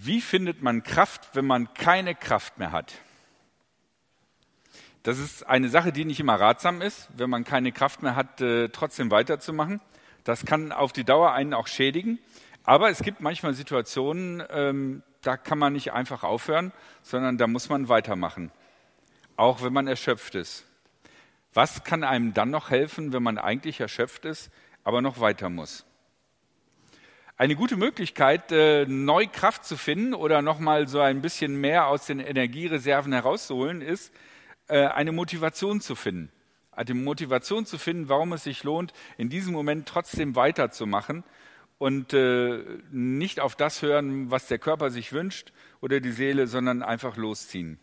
Wie findet man Kraft, wenn man keine Kraft mehr hat? Das ist eine Sache, die nicht immer ratsam ist, wenn man keine Kraft mehr hat, äh, trotzdem weiterzumachen. Das kann auf die Dauer einen auch schädigen. Aber es gibt manchmal Situationen, ähm, da kann man nicht einfach aufhören, sondern da muss man weitermachen, auch wenn man erschöpft ist. Was kann einem dann noch helfen, wenn man eigentlich erschöpft ist, aber noch weiter muss? Eine gute Möglichkeit, äh, neu Kraft zu finden oder nochmal so ein bisschen mehr aus den Energiereserven herauszuholen, ist, äh, eine Motivation zu finden. Eine Motivation zu finden, warum es sich lohnt, in diesem Moment trotzdem weiterzumachen und äh, nicht auf das hören, was der Körper sich wünscht oder die Seele, sondern einfach losziehen.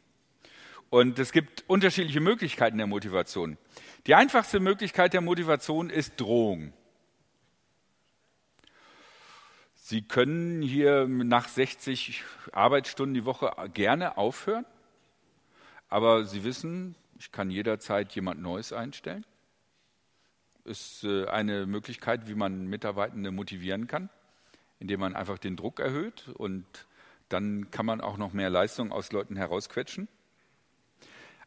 Und es gibt unterschiedliche Möglichkeiten der Motivation. Die einfachste Möglichkeit der Motivation ist Drohung. Sie können hier nach 60 Arbeitsstunden die Woche gerne aufhören, aber Sie wissen, ich kann jederzeit jemand Neues einstellen. Ist äh, eine Möglichkeit, wie man Mitarbeitende motivieren kann, indem man einfach den Druck erhöht und dann kann man auch noch mehr Leistung aus Leuten herausquetschen.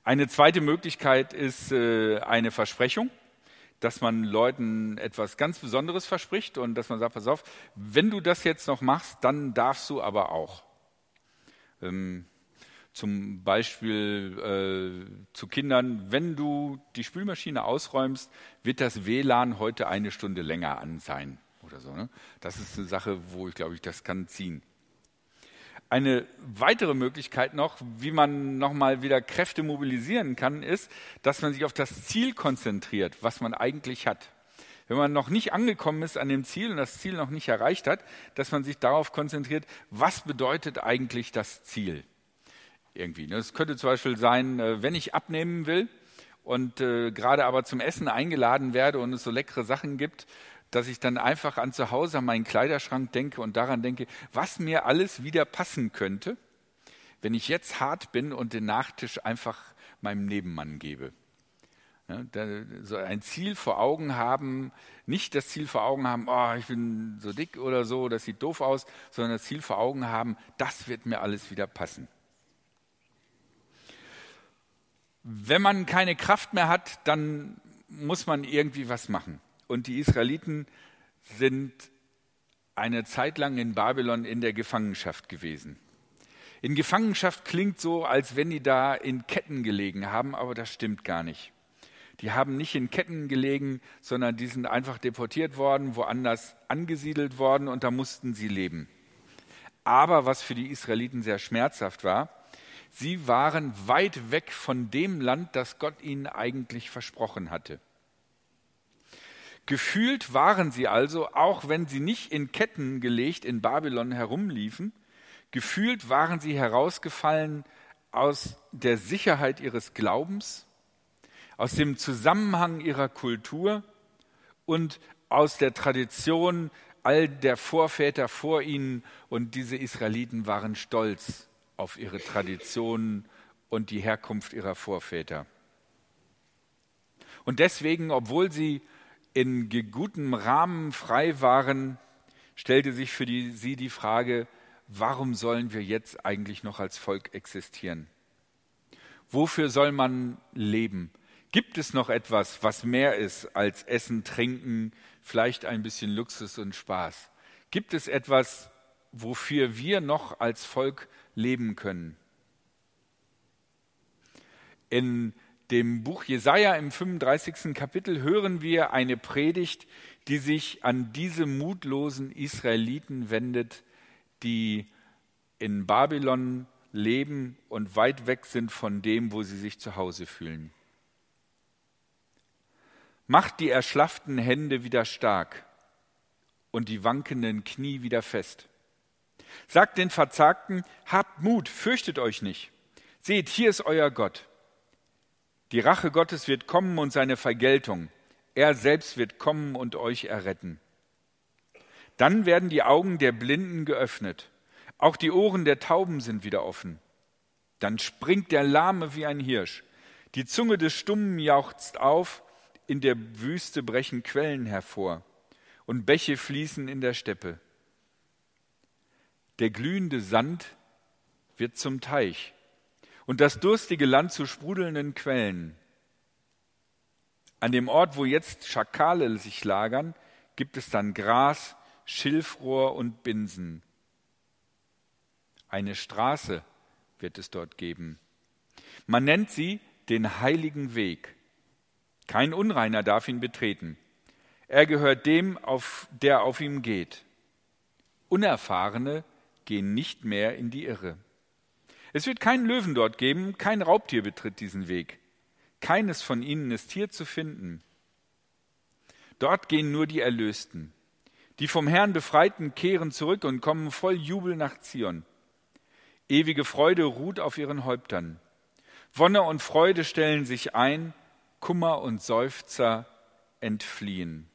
Eine zweite Möglichkeit ist äh, eine Versprechung dass man Leuten etwas ganz Besonderes verspricht und dass man sagt, pass auf, wenn du das jetzt noch machst, dann darfst du aber auch. Ähm, zum Beispiel äh, zu Kindern, wenn du die Spülmaschine ausräumst, wird das WLAN heute eine Stunde länger an sein oder so. Ne? Das ist eine Sache, wo ich glaube ich, das kann ziehen. Eine weitere Möglichkeit noch, wie man nochmal wieder Kräfte mobilisieren kann, ist, dass man sich auf das Ziel konzentriert, was man eigentlich hat. Wenn man noch nicht angekommen ist an dem Ziel und das Ziel noch nicht erreicht hat, dass man sich darauf konzentriert, was bedeutet eigentlich das Ziel? Irgendwie. Das könnte zum Beispiel sein, äh, wenn ich abnehmen will und äh, gerade aber zum Essen eingeladen werde und es so leckere Sachen gibt, dass ich dann einfach an zu Hause an meinen Kleiderschrank denke und daran denke, was mir alles wieder passen könnte, wenn ich jetzt hart bin und den Nachtisch einfach meinem Nebenmann gebe. Ja, so ein Ziel vor Augen haben, nicht das Ziel vor Augen haben, oh, ich bin so dick oder so, das sieht doof aus, sondern das Ziel vor Augen haben, das wird mir alles wieder passen. Wenn man keine Kraft mehr hat, dann muss man irgendwie was machen und die Israeliten sind eine Zeit lang in Babylon in der Gefangenschaft gewesen. In Gefangenschaft klingt so, als wenn die da in Ketten gelegen haben, aber das stimmt gar nicht. Die haben nicht in Ketten gelegen, sondern die sind einfach deportiert worden, woanders angesiedelt worden und da mussten sie leben. Aber was für die Israeliten sehr schmerzhaft war, sie waren weit weg von dem Land, das Gott ihnen eigentlich versprochen hatte. Gefühlt waren sie also, auch wenn sie nicht in Ketten gelegt in Babylon herumliefen, gefühlt waren sie herausgefallen aus der Sicherheit ihres Glaubens, aus dem Zusammenhang ihrer Kultur und aus der Tradition all der Vorväter vor ihnen. Und diese Israeliten waren stolz auf ihre Traditionen und die Herkunft ihrer Vorväter. Und deswegen, obwohl sie in gutem Rahmen frei waren, stellte sich für die, sie die Frage, warum sollen wir jetzt eigentlich noch als Volk existieren? Wofür soll man leben? Gibt es noch etwas, was mehr ist als Essen, Trinken, vielleicht ein bisschen Luxus und Spaß? Gibt es etwas, wofür wir noch als Volk leben können? In dem Buch Jesaja im 35. Kapitel hören wir eine Predigt, die sich an diese mutlosen Israeliten wendet, die in Babylon leben und weit weg sind von dem, wo sie sich zu Hause fühlen. Macht die erschlafften Hände wieder stark und die wankenden Knie wieder fest. Sagt den Verzagten, habt Mut, fürchtet euch nicht. Seht, hier ist euer Gott. Die Rache Gottes wird kommen und seine Vergeltung. Er selbst wird kommen und euch erretten. Dann werden die Augen der Blinden geöffnet. Auch die Ohren der Tauben sind wieder offen. Dann springt der Lahme wie ein Hirsch. Die Zunge des Stummen jauchzt auf. In der Wüste brechen Quellen hervor. Und Bäche fließen in der Steppe. Der glühende Sand wird zum Teich und das durstige Land zu sprudelnden Quellen. An dem Ort, wo jetzt Schakale sich lagern, gibt es dann Gras, Schilfrohr und Binsen. Eine Straße wird es dort geben. Man nennt sie den heiligen Weg. Kein Unreiner darf ihn betreten. Er gehört dem, auf, der auf ihm geht. Unerfahrene gehen nicht mehr in die Irre. Es wird keinen Löwen dort geben, kein Raubtier betritt diesen Weg. Keines von ihnen ist hier zu finden. Dort gehen nur die Erlösten. Die vom Herrn Befreiten kehren zurück und kommen voll Jubel nach Zion. Ewige Freude ruht auf ihren Häuptern. Wonne und Freude stellen sich ein, Kummer und Seufzer entfliehen.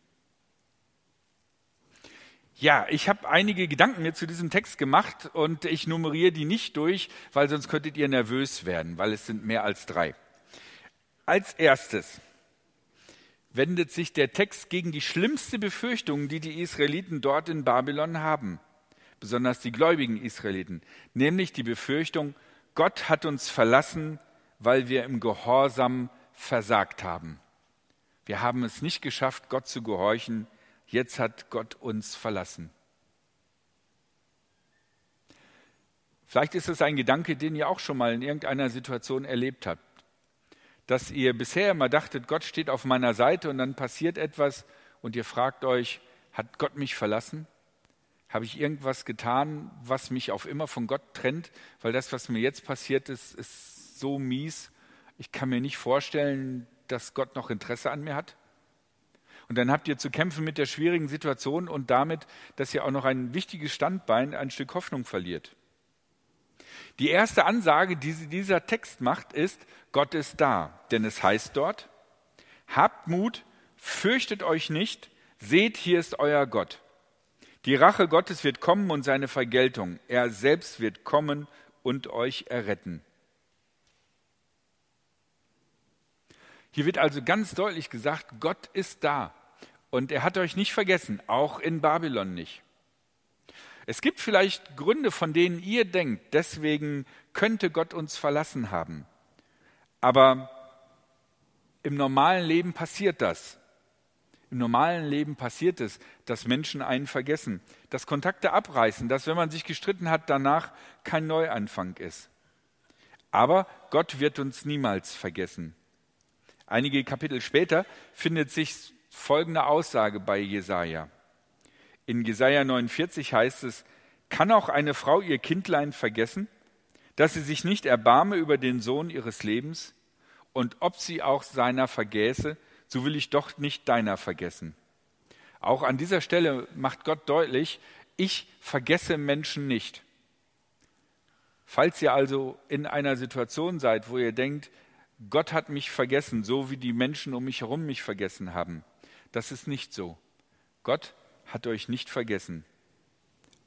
Ja, ich habe einige Gedanken mir zu diesem Text gemacht und ich nummeriere die nicht durch, weil sonst könntet ihr nervös werden, weil es sind mehr als drei. Als erstes wendet sich der Text gegen die schlimmste Befürchtung, die die Israeliten dort in Babylon haben, besonders die gläubigen Israeliten, nämlich die Befürchtung, Gott hat uns verlassen, weil wir im Gehorsam versagt haben. Wir haben es nicht geschafft, Gott zu gehorchen, jetzt hat Gott uns verlassen. Vielleicht ist es ein Gedanke, den ihr auch schon mal in irgendeiner Situation erlebt habt dass ihr bisher immer dachtet, Gott steht auf meiner Seite und dann passiert etwas und ihr fragt euch, hat Gott mich verlassen? Habe ich irgendwas getan, was mich auf immer von Gott trennt? Weil das, was mir jetzt passiert ist, ist so mies. Ich kann mir nicht vorstellen, dass Gott noch Interesse an mir hat. Und dann habt ihr zu kämpfen mit der schwierigen Situation und damit, dass ihr auch noch ein wichtiges Standbein, ein Stück Hoffnung verliert. Die erste Ansage, die dieser Text macht, ist, Gott ist da. Denn es heißt dort, habt Mut, fürchtet euch nicht, seht, hier ist euer Gott. Die Rache Gottes wird kommen und seine Vergeltung. Er selbst wird kommen und euch erretten. Hier wird also ganz deutlich gesagt, Gott ist da. Und er hat euch nicht vergessen, auch in Babylon nicht. Es gibt vielleicht Gründe, von denen ihr denkt, deswegen könnte Gott uns verlassen haben. Aber im normalen Leben passiert das. Im normalen Leben passiert es, dass Menschen einen vergessen, dass Kontakte abreißen, dass wenn man sich gestritten hat, danach kein Neuanfang ist. Aber Gott wird uns niemals vergessen. Einige Kapitel später findet sich folgende Aussage bei Jesaja. In Jesaja 49 heißt es, kann auch eine Frau ihr Kindlein vergessen, dass sie sich nicht erbarme über den Sohn ihres Lebens? Und ob sie auch seiner vergäße, so will ich doch nicht deiner vergessen. Auch an dieser Stelle macht Gott deutlich, ich vergesse Menschen nicht. Falls ihr also in einer Situation seid, wo ihr denkt, Gott hat mich vergessen, so wie die Menschen um mich herum mich vergessen haben, das ist nicht so. Gott hat euch nicht vergessen.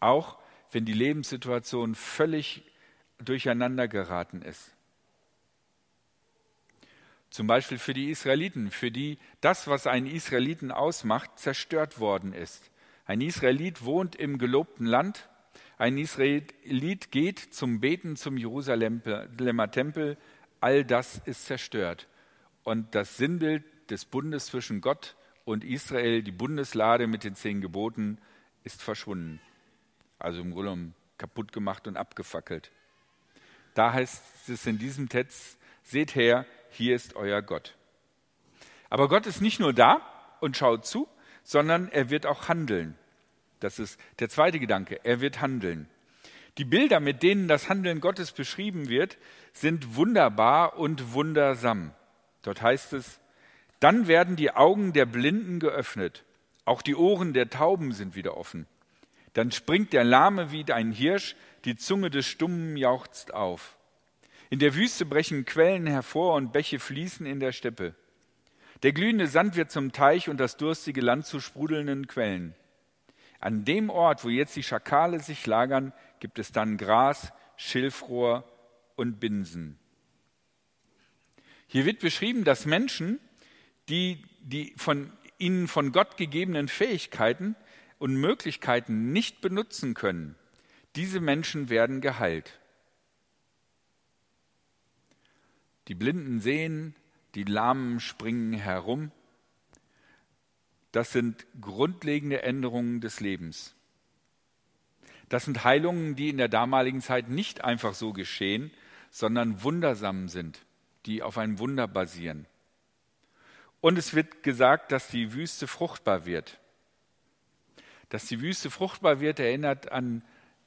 Auch wenn die Lebenssituation völlig durcheinander geraten ist. Zum Beispiel für die Israeliten, für die das, was einen Israeliten ausmacht, zerstört worden ist. Ein Israelit wohnt im gelobten Land, ein Israelit geht zum Beten zum Jerusalemer Tempel, all das ist zerstört. Und das Sinnbild des Bundes zwischen Gott und Israel, die Bundeslade mit den zehn Geboten, ist verschwunden. Also im Grunde kaputt gemacht und abgefackelt. Da heißt es in diesem Text, seht her, hier ist euer Gott. Aber Gott ist nicht nur da und schaut zu, sondern er wird auch handeln. Das ist der zweite Gedanke, er wird handeln. Die Bilder, mit denen das Handeln Gottes beschrieben wird, sind wunderbar und wundersam. Dort heißt es, dann werden die Augen der Blinden geöffnet, auch die Ohren der Tauben sind wieder offen. Dann springt der Lahme wie ein Hirsch, die Zunge des Stummen jauchzt auf. In der Wüste brechen Quellen hervor und Bäche fließen in der Steppe. Der glühende Sand wird zum Teich und das durstige Land zu sprudelnden Quellen. An dem Ort, wo jetzt die Schakale sich lagern, gibt es dann Gras, Schilfrohr und Binsen. Hier wird beschrieben, dass Menschen die die von ihnen von Gott gegebenen Fähigkeiten und Möglichkeiten nicht benutzen können, Diese Menschen werden geheilt. Die Blinden sehen, die Lahmen springen herum. Das sind grundlegende Änderungen des Lebens. Das sind Heilungen, die in der damaligen Zeit nicht einfach so geschehen, sondern wundersam sind, die auf ein Wunder basieren. Und es wird gesagt, dass die Wüste fruchtbar wird. Dass die Wüste fruchtbar wird, erinnert an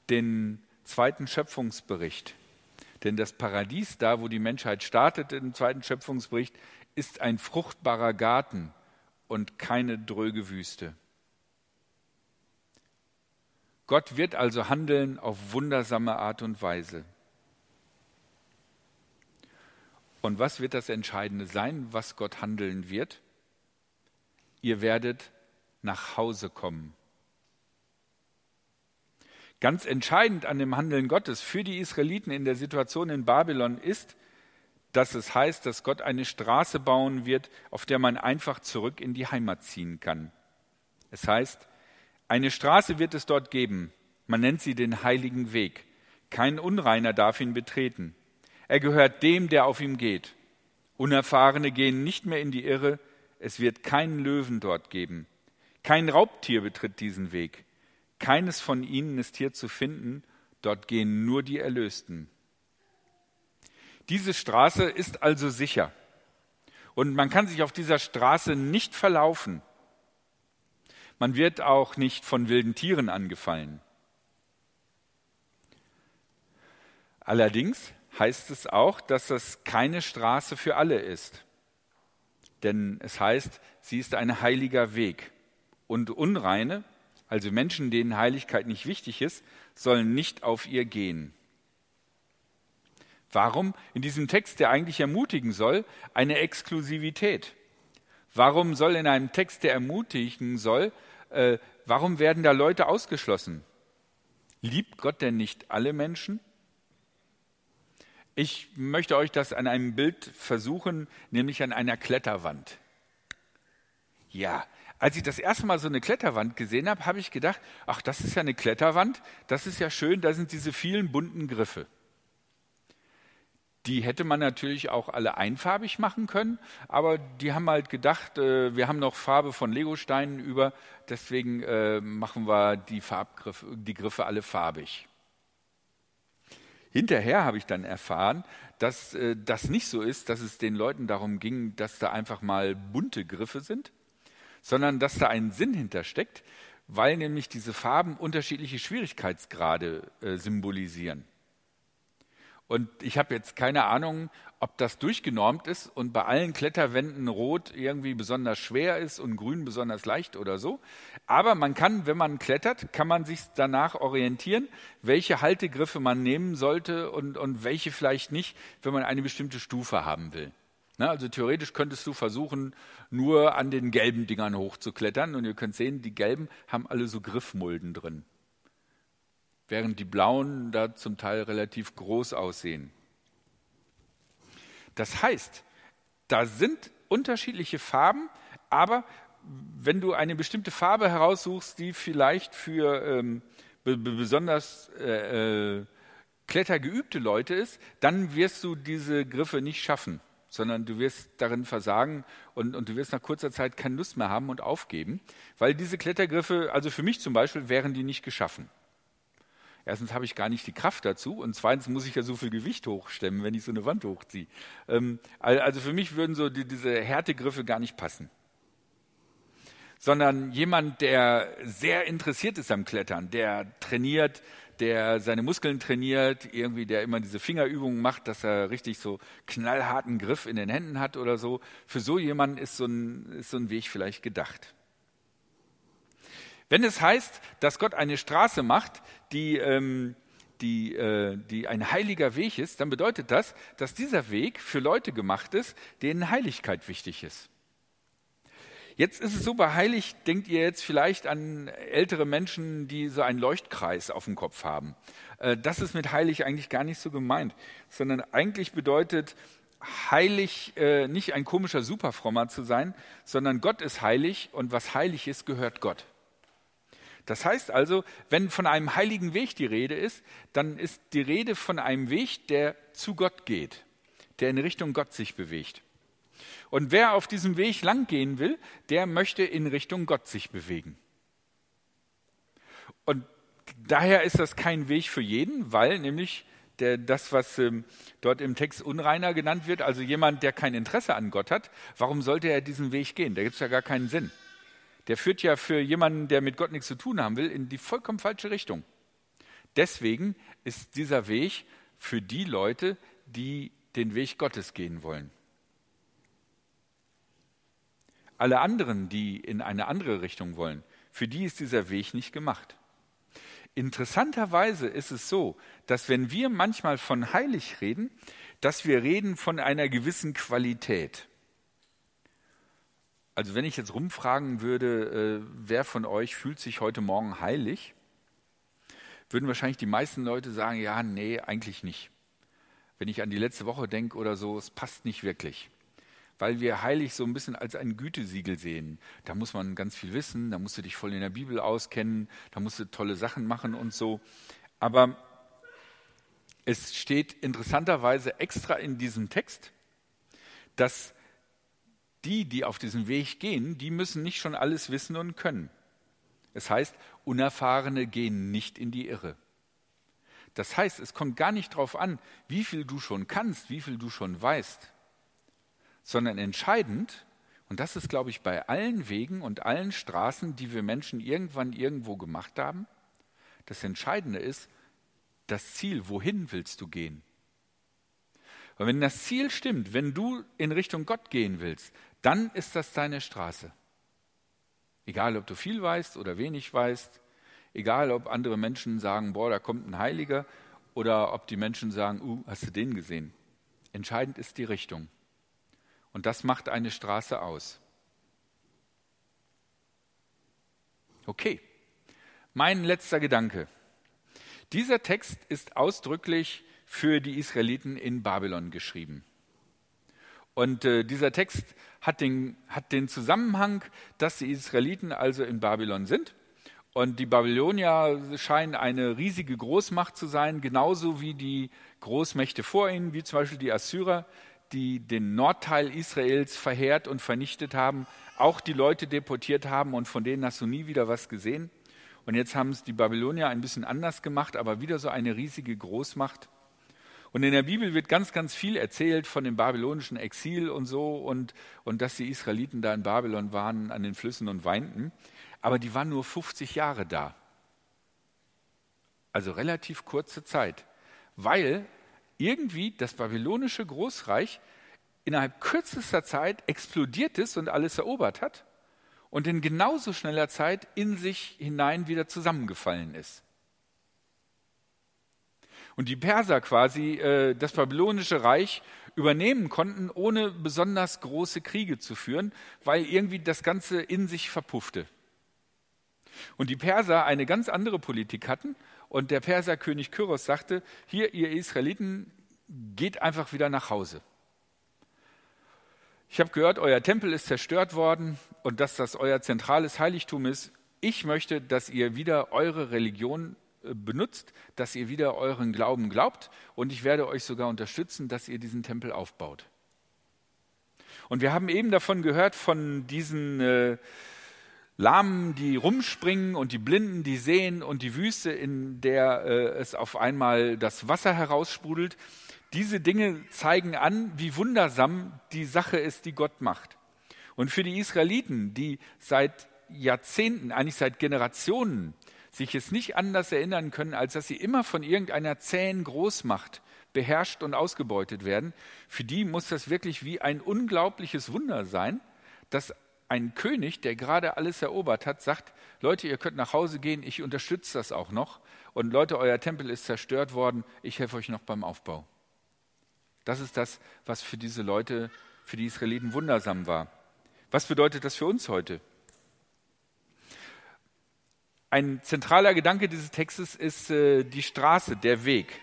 den zweiten Schöpfungsbericht. Denn das Paradies, da wo die Menschheit startet im zweiten Schöpfungsbericht, ist ein fruchtbarer Garten und keine dröge Wüste. Gott wird also handeln auf wundersame Art und Weise. Und was wird das Entscheidende sein, was Gott handeln wird? Ihr werdet nach Hause kommen. Ganz entscheidend an dem Handeln Gottes für die Israeliten in der Situation in Babylon ist, dass es heißt, dass Gott eine Straße bauen wird, auf der man einfach zurück in die Heimat ziehen kann. Es heißt, eine Straße wird es dort geben, man nennt sie den heiligen Weg. Kein Unreiner darf ihn betreten. Er gehört dem, der auf ihm geht. Unerfahrene gehen nicht mehr in die Irre, es wird keinen Löwen dort geben. Kein Raubtier betritt diesen Weg. Keines von ihnen ist hier zu finden, dort gehen nur die Erlösten. Diese Straße ist also sicher. Und man kann sich auf dieser Straße nicht verlaufen. Man wird auch nicht von wilden Tieren angefallen. Allerdings heißt es auch, dass das keine Straße für alle ist. Denn es heißt, sie ist ein heiliger Weg. Und Unreine, also Menschen, denen Heiligkeit nicht wichtig ist, sollen nicht auf ihr gehen. Warum in diesem Text, der eigentlich ermutigen soll, eine Exklusivität? Warum soll in einem Text, der ermutigen soll, äh, warum werden da Leute ausgeschlossen? Liebt Gott denn nicht alle Menschen? Ich möchte euch das an einem Bild versuchen, nämlich an einer Kletterwand. Ja, als ich das erste Mal so eine Kletterwand gesehen habe, habe ich gedacht, ach, das ist ja eine Kletterwand, das ist ja schön, da sind diese vielen bunten Griffe. Die hätte man natürlich auch alle einfarbig machen können, aber die haben halt gedacht, äh, wir haben noch Farbe von Legosteinen über, deswegen äh, machen wir die, Farbgriffe, die Griffe alle farbig. Hinterher habe ich dann erfahren, dass äh, das nicht so ist, dass es den Leuten darum ging, dass da einfach mal bunte Griffe sind, sondern dass da ein Sinn hintersteckt, weil nämlich diese Farben unterschiedliche Schwierigkeitsgrade äh, symbolisieren. Und ich habe jetzt keine Ahnung, ob das durchgenormt ist und bei allen Kletterwänden rot irgendwie besonders schwer ist und grün besonders leicht oder so. Aber man kann, wenn man klettert, kann man sich danach orientieren, welche Haltegriffe man nehmen sollte und, und welche vielleicht nicht, wenn man eine bestimmte Stufe haben will. Ne, also theoretisch könntest du versuchen, nur an den gelben Dingern hochzuklettern. Und ihr könnt sehen, die gelben haben alle so Griffmulden drin. Während die blauen da zum Teil relativ groß aussehen. Das heißt, da sind unterschiedliche Farben, aber wenn du eine bestimmte Farbe heraussuchst, die vielleicht für ähm, besonders äh, äh, klettergeübte Leute ist, dann wirst du diese Griffe nicht schaffen sondern du wirst darin versagen und, und du wirst nach kurzer Zeit keine Lust mehr haben und aufgeben, weil diese Klettergriffe, also für mich zum Beispiel, wären die nicht geschaffen. Erstens habe ich gar nicht die Kraft dazu und zweitens muss ich ja so viel Gewicht hochstemmen, wenn ich so eine Wand hochziehe. Ähm, also für mich würden so die, diese Härtegriffe gar nicht passen. Sondern jemand, der sehr interessiert ist am Klettern, der trainiert, der seine Muskeln trainiert, irgendwie der immer diese Fingerübungen macht, dass er richtig so knallharten Griff in den Händen hat oder so. Für so jemanden ist so ein, ist so ein Weg vielleicht gedacht. Wenn es heißt, dass Gott eine Straße macht, die, ähm, die, äh, die ein heiliger Weg ist, dann bedeutet das, dass dieser Weg für Leute gemacht ist, denen Heiligkeit wichtig ist. Jetzt ist es so, bei heilig denkt ihr jetzt vielleicht an ältere Menschen, die so einen Leuchtkreis auf dem Kopf haben. Äh, das ist mit heilig eigentlich gar nicht so gemeint, sondern eigentlich bedeutet heilig äh, nicht ein komischer Superfrommer zu sein, sondern Gott ist heilig und was heilig ist, gehört Gott. Das heißt also, wenn von einem heiligen Weg die Rede ist, dann ist die Rede von einem Weg, der zu Gott geht, der in Richtung Gott sich bewegt. Und wer auf diesem Weg langgehen will, der möchte in Richtung Gott sich bewegen. Und daher ist das kein Weg für jeden, weil nämlich der, das, was ähm, dort im Text unreiner genannt wird, also jemand, der kein Interesse an Gott hat, warum sollte er diesen Weg gehen? Da gibt es ja gar keinen Sinn. Der führt ja für jemanden, der mit Gott nichts zu tun haben will, in die vollkommen falsche Richtung. Deswegen ist dieser Weg für die Leute, die den Weg Gottes gehen wollen. Alle anderen, die in eine andere Richtung wollen, für die ist dieser Weg nicht gemacht. Interessanterweise ist es so, dass wenn wir manchmal von heilig reden, dass wir reden von einer gewissen Qualität. Also wenn ich jetzt rumfragen würde, äh, wer von euch fühlt sich heute Morgen heilig, würden wahrscheinlich die meisten Leute sagen, ja, nee, eigentlich nicht. Wenn ich an die letzte Woche denke oder so, es passt nicht wirklich weil wir heilig so ein bisschen als ein Gütesiegel sehen. Da muss man ganz viel wissen, da musst du dich voll in der Bibel auskennen, da musst du tolle Sachen machen und so. Aber es steht interessanterweise extra in diesem Text, dass die, die auf diesen Weg gehen, die müssen nicht schon alles wissen und können. Es heißt, Unerfahrene gehen nicht in die Irre. Das heißt, es kommt gar nicht darauf an, wie viel du schon kannst, wie viel du schon weißt sondern entscheidend, und das ist, glaube ich, bei allen Wegen und allen Straßen, die wir Menschen irgendwann irgendwo gemacht haben, das Entscheidende ist das Ziel, wohin willst du gehen? Und wenn das Ziel stimmt, wenn du in Richtung Gott gehen willst, dann ist das deine Straße. Egal, ob du viel weißt oder wenig weißt, egal, ob andere Menschen sagen, boah, da kommt ein Heiliger, oder ob die Menschen sagen, uh, hast du den gesehen? Entscheidend ist die Richtung. Und das macht eine Straße aus. Okay, mein letzter Gedanke. Dieser Text ist ausdrücklich für die Israeliten in Babylon geschrieben. Und äh, dieser Text hat den, hat den Zusammenhang, dass die Israeliten also in Babylon sind. Und die Babylonier scheinen eine riesige Großmacht zu sein, genauso wie die Großmächte vor ihnen, wie zum Beispiel die Assyrer, die den Nordteil Israels verheert und vernichtet haben, auch die Leute deportiert haben und von denen hast du nie wieder was gesehen. Und jetzt haben es die Babylonier ein bisschen anders gemacht, aber wieder so eine riesige Großmacht. Und in der Bibel wird ganz, ganz viel erzählt von dem babylonischen Exil und so und, und dass die Israeliten da in Babylon waren an den Flüssen und weinten. Aber die waren nur 50 Jahre da. Also relativ kurze Zeit, weil irgendwie das babylonische Großreich innerhalb kürzester Zeit explodiert ist und alles erobert hat und in genauso schneller Zeit in sich hinein wieder zusammengefallen ist. Und die Perser quasi äh, das babylonische Reich übernehmen konnten, ohne besonders große Kriege zu führen, weil irgendwie das Ganze in sich verpuffte. Und die Perser eine ganz andere Politik hatten und der Perserkönig Kyros sagte, hier ihr Israeliten, geht einfach wieder nach Hause. Ich habe gehört, euer Tempel ist zerstört worden und dass das euer zentrales Heiligtum ist. Ich möchte, dass ihr wieder eure Religion benutzt, dass ihr wieder euren Glauben glaubt und ich werde euch sogar unterstützen, dass ihr diesen Tempel aufbaut. Und wir haben eben davon gehört, von diesen äh, Lahmen, die rumspringen und die Blinden, die sehen und die Wüste, in der äh, es auf einmal das Wasser heraussprudelt. Diese Dinge zeigen an, wie wundersam die Sache ist, die Gott macht. Und für die Israeliten, die seit Jahrzehnten, eigentlich seit Generationen, sich es nicht anders erinnern können, als dass sie immer von irgendeiner zähen Großmacht beherrscht und ausgebeutet werden, für die muss das wirklich wie ein unglaubliches Wunder sein, dass ein König, der gerade alles erobert hat, sagt, Leute, ihr könnt nach Hause gehen, ich unterstütze das auch noch. Und Leute, euer Tempel ist zerstört worden, ich helfe euch noch beim Aufbau. Das ist das, was für diese Leute, für die Israeliten wundersam war. Was bedeutet das für uns heute? Ein zentraler Gedanke dieses Textes ist äh, die Straße, der Weg.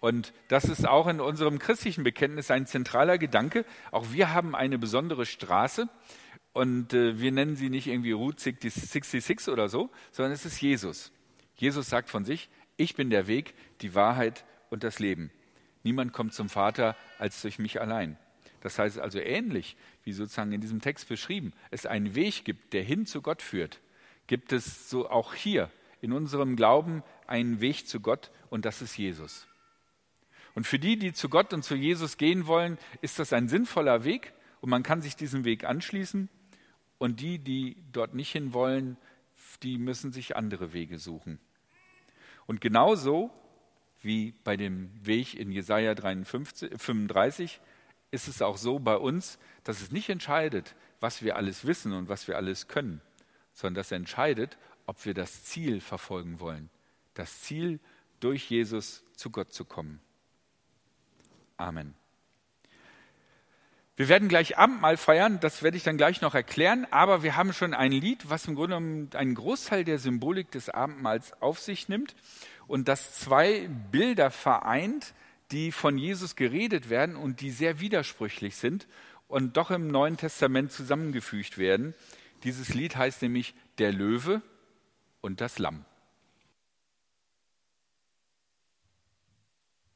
Und das ist auch in unserem christlichen Bekenntnis ein zentraler Gedanke. Auch wir haben eine besondere Straße, Und äh, wir nennen sie nicht irgendwie Route 66 oder so, sondern es ist Jesus. Jesus sagt von sich, ich bin der Weg, die Wahrheit und das Leben. Niemand kommt zum Vater als durch mich allein. Das heißt also ähnlich wie sozusagen in diesem Text beschrieben, es einen Weg gibt, der hin zu Gott führt, gibt es so auch hier in unserem Glauben einen Weg zu Gott und das ist Jesus. Und für die, die zu Gott und zu Jesus gehen wollen, ist das ein sinnvoller Weg und man kann sich diesem Weg anschließen. Und die, die dort nicht hin wollen, die müssen sich andere Wege suchen. Und genauso wie bei dem Weg in Jesaja 53, 35 ist es auch so bei uns, dass es nicht entscheidet, was wir alles wissen und was wir alles können, sondern das entscheidet, ob wir das Ziel verfolgen wollen. Das Ziel, durch Jesus zu Gott zu kommen. Amen. Wir werden gleich Abendmahl feiern, das werde ich dann gleich noch erklären, aber wir haben schon ein Lied, was im Grunde genommen einen Großteil der Symbolik des Abendmahls auf sich nimmt und das zwei Bilder vereint, die von Jesus geredet werden und die sehr widersprüchlich sind und doch im Neuen Testament zusammengefügt werden. Dieses Lied heißt nämlich Der Löwe und das Lamm.